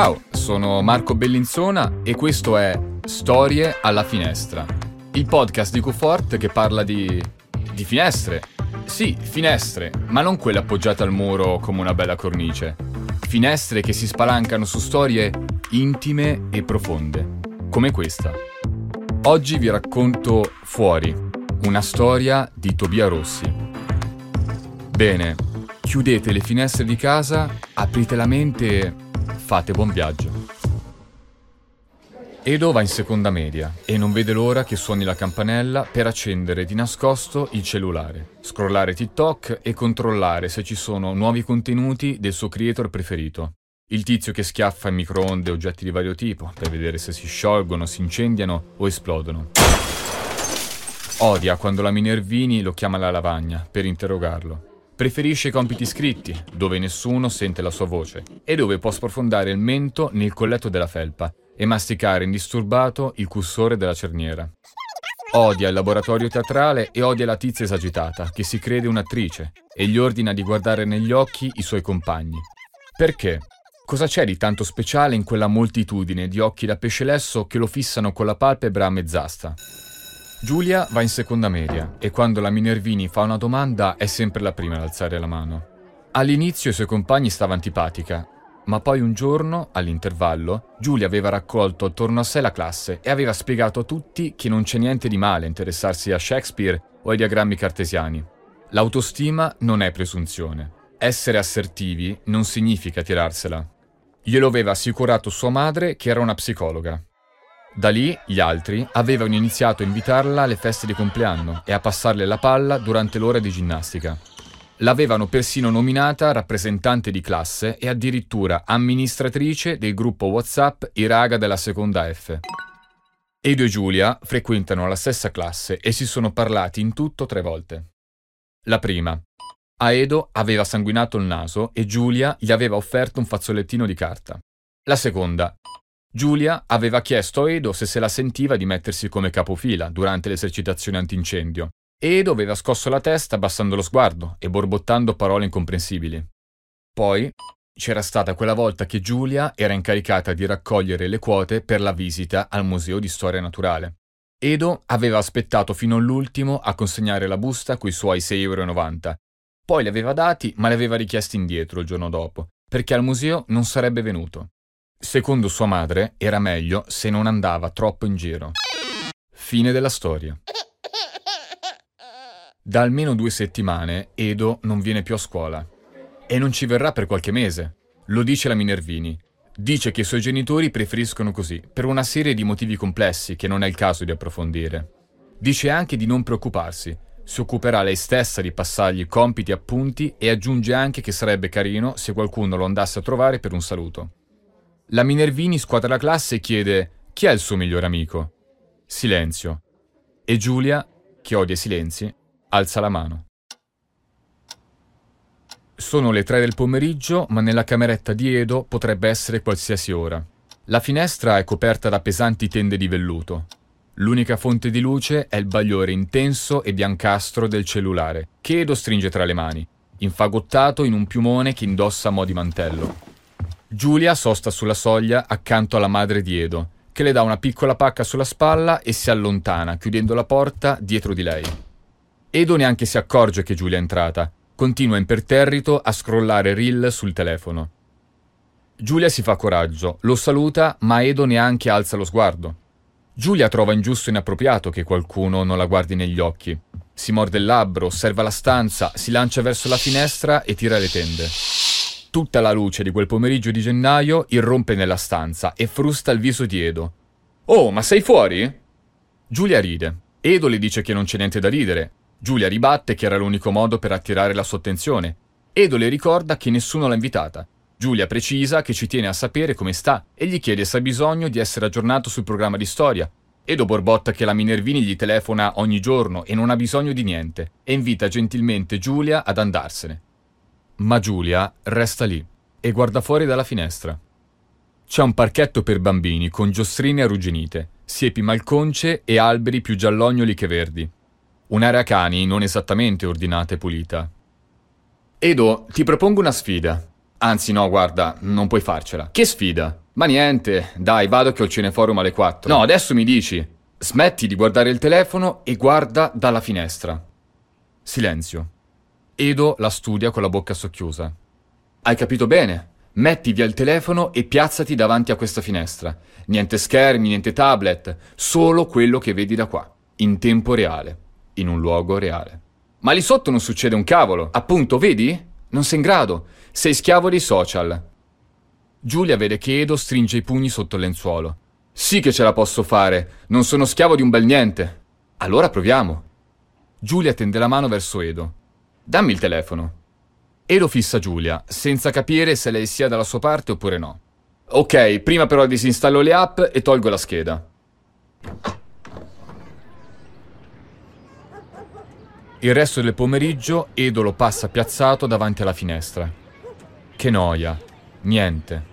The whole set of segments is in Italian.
Ciao, sono Marco Bellinzona e questo è Storie alla finestra, il podcast di Qfort che parla di... di finestre. Sì, finestre, ma non quelle appoggiate al muro come una bella cornice. Finestre che si spalancano su storie intime e profonde, come questa. Oggi vi racconto Fuori, una storia di Tobia Rossi. Bene, chiudete le finestre di casa, aprite la mente e fate buon viaggio. Edo va in seconda media e non vede l'ora che suoni la campanella per accendere di nascosto il cellulare, scrollare TikTok e controllare se ci sono nuovi contenuti del suo creator preferito. Il tizio che schiaffa in microonde oggetti di vario tipo per vedere se si sciolgono, si incendiano o esplodono. Odia quando la Minervini lo chiama alla lavagna per interrogarlo. Preferisce i compiti scritti, dove nessuno sente la sua voce e dove può sprofondare il mento nel colletto della felpa e masticare indisturbato il cursore della cerniera. Odia il laboratorio teatrale e odia la tizia esagitata, che si crede un'attrice, e gli ordina di guardare negli occhi i suoi compagni. Perché? Cosa c'è di tanto speciale in quella moltitudine di occhi da pesce lesso che lo fissano con la palpebra a mezz'asta? Giulia va in seconda media e quando la Minervini fa una domanda è sempre la prima ad alzare la mano. All'inizio i suoi compagni stava antipatica, ma poi un giorno, all'intervallo, Giulia aveva raccolto attorno a sé la classe e aveva spiegato a tutti che non c'è niente di male interessarsi a Shakespeare o ai diagrammi cartesiani. L'autostima non è presunzione. Essere assertivi non significa tirarsela. Glielo aveva assicurato sua madre, che era una psicologa. Da lì gli altri avevano iniziato a invitarla alle feste di compleanno e a passarle la palla durante l'ora di ginnastica. L'avevano persino nominata rappresentante di classe e addirittura amministratrice del gruppo WhatsApp I raga della seconda F. Edo e Giulia frequentano la stessa classe e si sono parlati in tutto tre volte. La prima. A Edo aveva sanguinato il naso e Giulia gli aveva offerto un fazzolettino di carta. La seconda. Giulia aveva chiesto a Edo se se la sentiva di mettersi come capofila durante l'esercitazione antincendio. Edo aveva scosso la testa abbassando lo sguardo e borbottando parole incomprensibili. Poi c'era stata quella volta che Giulia era incaricata di raccogliere le quote per la visita al Museo di Storia Naturale. Edo aveva aspettato fino all'ultimo a consegnare la busta coi suoi 6,90 euro. Poi li aveva dati, ma li aveva richiesti indietro il giorno dopo, perché al museo non sarebbe venuto. Secondo sua madre, era meglio se non andava troppo in giro. Fine della storia. Da almeno due settimane Edo non viene più a scuola. E non ci verrà per qualche mese. Lo dice la Minervini. Dice che i suoi genitori preferiscono così, per una serie di motivi complessi che non è il caso di approfondire. Dice anche di non preoccuparsi. Si occuperà lei stessa di passargli compiti e appunti e aggiunge anche che sarebbe carino se qualcuno lo andasse a trovare per un saluto. La Minervini squadra la classe e chiede chi è il suo migliore amico. Silenzio. E Giulia, che odia i silenzi, alza la mano. Sono le tre del pomeriggio, ma nella cameretta di Edo potrebbe essere qualsiasi ora. La finestra è coperta da pesanti tende di velluto. L'unica fonte di luce è il bagliore intenso e biancastro del cellulare, che Edo stringe tra le mani, infagottato in un piumone che indossa a mo' di mantello. Giulia sosta sulla soglia accanto alla madre di Edo, che le dà una piccola pacca sulla spalla e si allontana, chiudendo la porta dietro di lei. Edo neanche si accorge che Giulia è entrata, continua imperterrito a scrollare reel sul telefono. Giulia si fa coraggio, lo saluta, ma Edo neanche alza lo sguardo. Giulia trova ingiusto e inappropriato che qualcuno non la guardi negli occhi. Si morde il labbro, osserva la stanza, si lancia verso la finestra e tira le tende. Tutta la luce di quel pomeriggio di gennaio irrompe nella stanza e frusta il viso di Edo. Oh, ma sei fuori? Giulia ride. Edo le dice che non c'è niente da ridere. Giulia ribatte che era l'unico modo per attirare la sua attenzione. Edo le ricorda che nessuno l'ha invitata. Giulia precisa che ci tiene a sapere come sta e gli chiede se ha bisogno di essere aggiornato sul programma di storia. Edo borbotta che la Minervini gli telefona ogni giorno e non ha bisogno di niente e invita gentilmente Giulia ad andarsene. Ma Giulia resta lì e guarda fuori dalla finestra. C'è un parchetto per bambini con giostrine arrugginite, siepi malconce e alberi più giallognoli che verdi. Un'area cani non esattamente ordinata e pulita. Edo, ti propongo una sfida. Anzi, no, guarda, non puoi farcela. Che sfida? Ma niente, dai, vado che ho il cineforum alle 4. No, adesso mi dici. Smetti di guardare il telefono e guarda dalla finestra. Silenzio. Edo la studia con la bocca socchiusa. Hai capito bene? Metti via il telefono e piazzati davanti a questa finestra. Niente schermi, niente tablet, solo quello che vedi da qua, in tempo reale, in un luogo reale. Ma lì sotto non succede un cavolo. Appunto, vedi? Non sei in grado. Sei schiavo dei social. Giulia vede che Edo stringe i pugni sotto il lenzuolo. Sì che ce la posso fare. Non sono schiavo di un bel niente. Allora proviamo. Giulia tende la mano verso Edo. Dammi il telefono. Edo fissa Giulia, senza capire se lei sia dalla sua parte oppure no. Ok, prima però disinstallo le app e tolgo la scheda. Il resto del pomeriggio Edo lo passa piazzato davanti alla finestra. Che noia. Niente.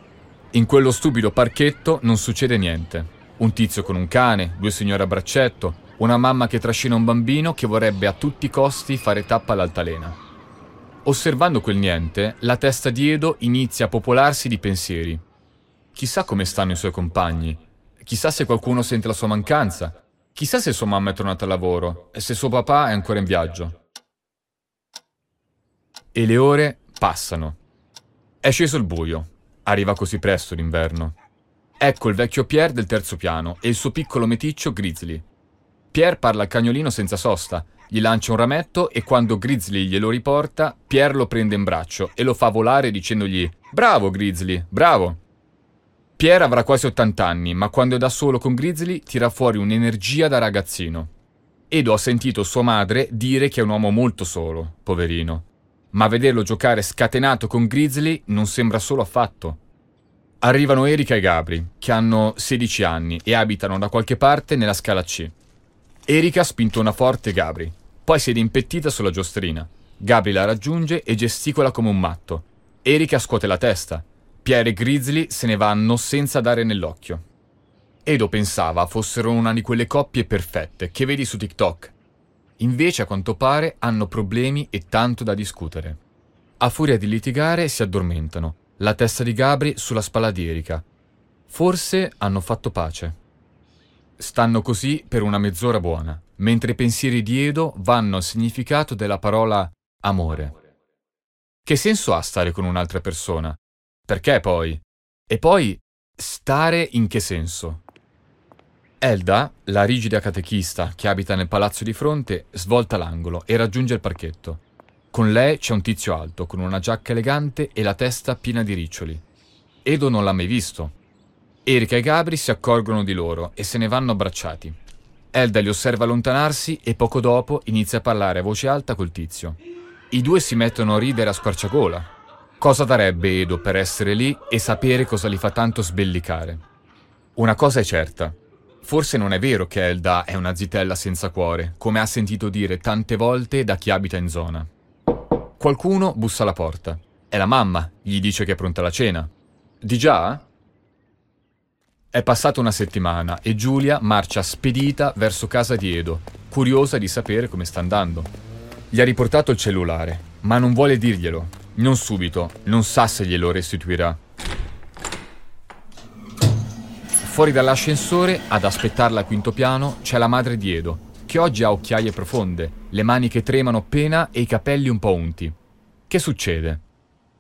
In quello stupido parchetto non succede niente. Un tizio con un cane, due signore a braccetto, una mamma che trascina un bambino che vorrebbe a tutti i costi fare tappa all'altalena. Osservando quel niente, la testa di Edo inizia a popolarsi di pensieri. Chissà come stanno i suoi compagni, chissà se qualcuno sente la sua mancanza, chissà se sua mamma è tornata al lavoro e se suo papà è ancora in viaggio. E le ore passano. È sceso il buio. Arriva così presto l'inverno. Ecco il vecchio Pierre del terzo piano e il suo piccolo meticcio Grizzly. Pierre parla al cagnolino senza sosta, gli lancia un rametto e quando Grizzly glielo riporta, Pierre lo prende in braccio e lo fa volare dicendogli Bravo Grizzly, bravo! Pierre avrà quasi 80 anni, ma quando è da solo con Grizzly tira fuori un'energia da ragazzino. Edo ha sentito sua madre dire che è un uomo molto solo, poverino ma vederlo giocare scatenato con Grizzly non sembra solo affatto. Arrivano Erika e Gabri, che hanno 16 anni e abitano da qualche parte nella scala C. Erika spintona forte Gabri, poi siede impettita sulla giostrina. Gabri la raggiunge e gesticola come un matto. Erika scuote la testa. Pierre e Grizzly se ne vanno senza dare nell'occhio. Edo pensava fossero una di quelle coppie perfette che vedi su TikTok, Invece, a quanto pare, hanno problemi e tanto da discutere. A furia di litigare si addormentano, la testa di Gabri sulla spalla di Erika. Forse hanno fatto pace. Stanno così per una mezz'ora buona, mentre i pensieri di Edo vanno al significato della parola amore. Che senso ha stare con un'altra persona? Perché poi? E poi, stare in che senso? Elda, la rigida catechista che abita nel palazzo di fronte, svolta l'angolo e raggiunge il parchetto. Con lei c'è un tizio alto, con una giacca elegante e la testa piena di riccioli. Edo non l'ha mai visto. Erika e Gabri si accorgono di loro e se ne vanno abbracciati. Elda li osserva allontanarsi e poco dopo inizia a parlare a voce alta col tizio. I due si mettono a ridere a squarciagola. Cosa darebbe Edo per essere lì e sapere cosa li fa tanto sbellicare? Una cosa è certa, Forse non è vero che Elda è una zitella senza cuore, come ha sentito dire tante volte da chi abita in zona. Qualcuno bussa alla porta. È la mamma, gli dice che è pronta la cena. Di già? È passata una settimana e Giulia marcia spedita verso casa di Edo, curiosa di sapere come sta andando. Gli ha riportato il cellulare, ma non vuole dirglielo. Non subito, non sa se glielo restituirà. Fuori dall'ascensore, ad aspettarla al quinto piano, c'è la madre di Edo, che oggi ha occhiaie profonde, le mani che tremano appena e i capelli un po' unti. Che succede?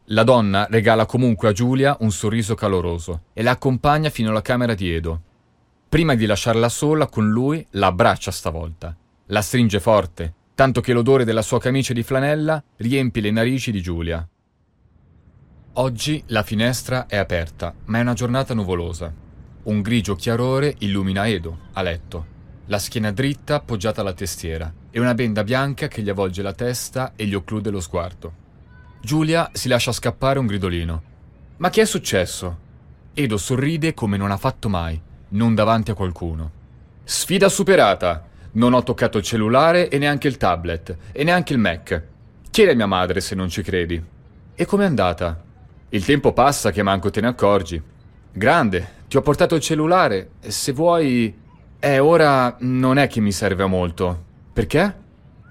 La donna regala comunque a Giulia un sorriso caloroso e la accompagna fino alla camera di Edo. Prima di lasciarla sola con lui, la abbraccia stavolta. La stringe forte, tanto che l'odore della sua camicia di flanella riempie le narici di Giulia. Oggi la finestra è aperta, ma è una giornata nuvolosa. Un grigio chiarore illumina Edo, a letto, la schiena dritta appoggiata alla testiera e una benda bianca che gli avvolge la testa e gli occlude lo sguardo. Giulia si lascia scappare un gridolino. Ma che è successo? Edo sorride come non ha fatto mai, non davanti a qualcuno. Sfida superata! Non ho toccato il cellulare e neanche il tablet, e neanche il Mac. Chiedi a mia madre se non ci credi. E com'è andata? Il tempo passa che manco te ne accorgi. Grande, ti ho portato il cellulare. Se vuoi... Eh, ora non è che mi serve molto. Perché?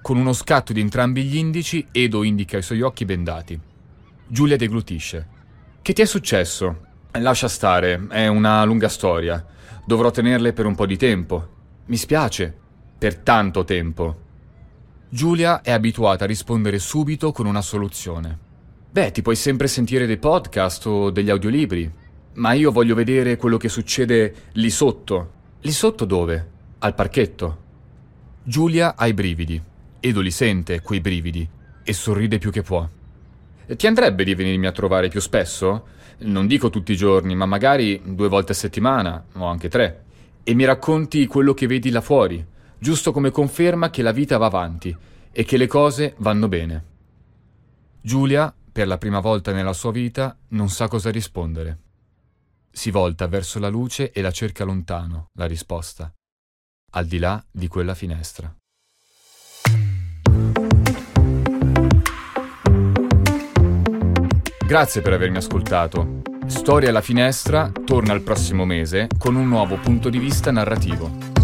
Con uno scatto di entrambi gli indici, Edo indica i suoi occhi bendati. Giulia deglutisce. Che ti è successo? Lascia stare, è una lunga storia. Dovrò tenerle per un po' di tempo. Mi spiace, per tanto tempo. Giulia è abituata a rispondere subito con una soluzione. Beh, ti puoi sempre sentire dei podcast o degli audiolibri, ma io voglio vedere quello che succede lì sotto. Lì sotto dove? Al parchetto. Giulia ha i brividi. Edo li sente, quei brividi, e sorride più che può. Ti andrebbe di venirmi a trovare più spesso? Non dico tutti i giorni, ma magari due volte a settimana, o anche tre. E mi racconti quello che vedi là fuori, giusto come conferma che la vita va avanti e che le cose vanno bene. Giulia, per la prima volta nella sua vita, non sa cosa rispondere. Si volta verso la luce e la cerca lontano, la risposta, al di là di quella finestra. Grazie per avermi ascoltato. Storia alla finestra torna il prossimo mese con un nuovo punto di vista narrativo.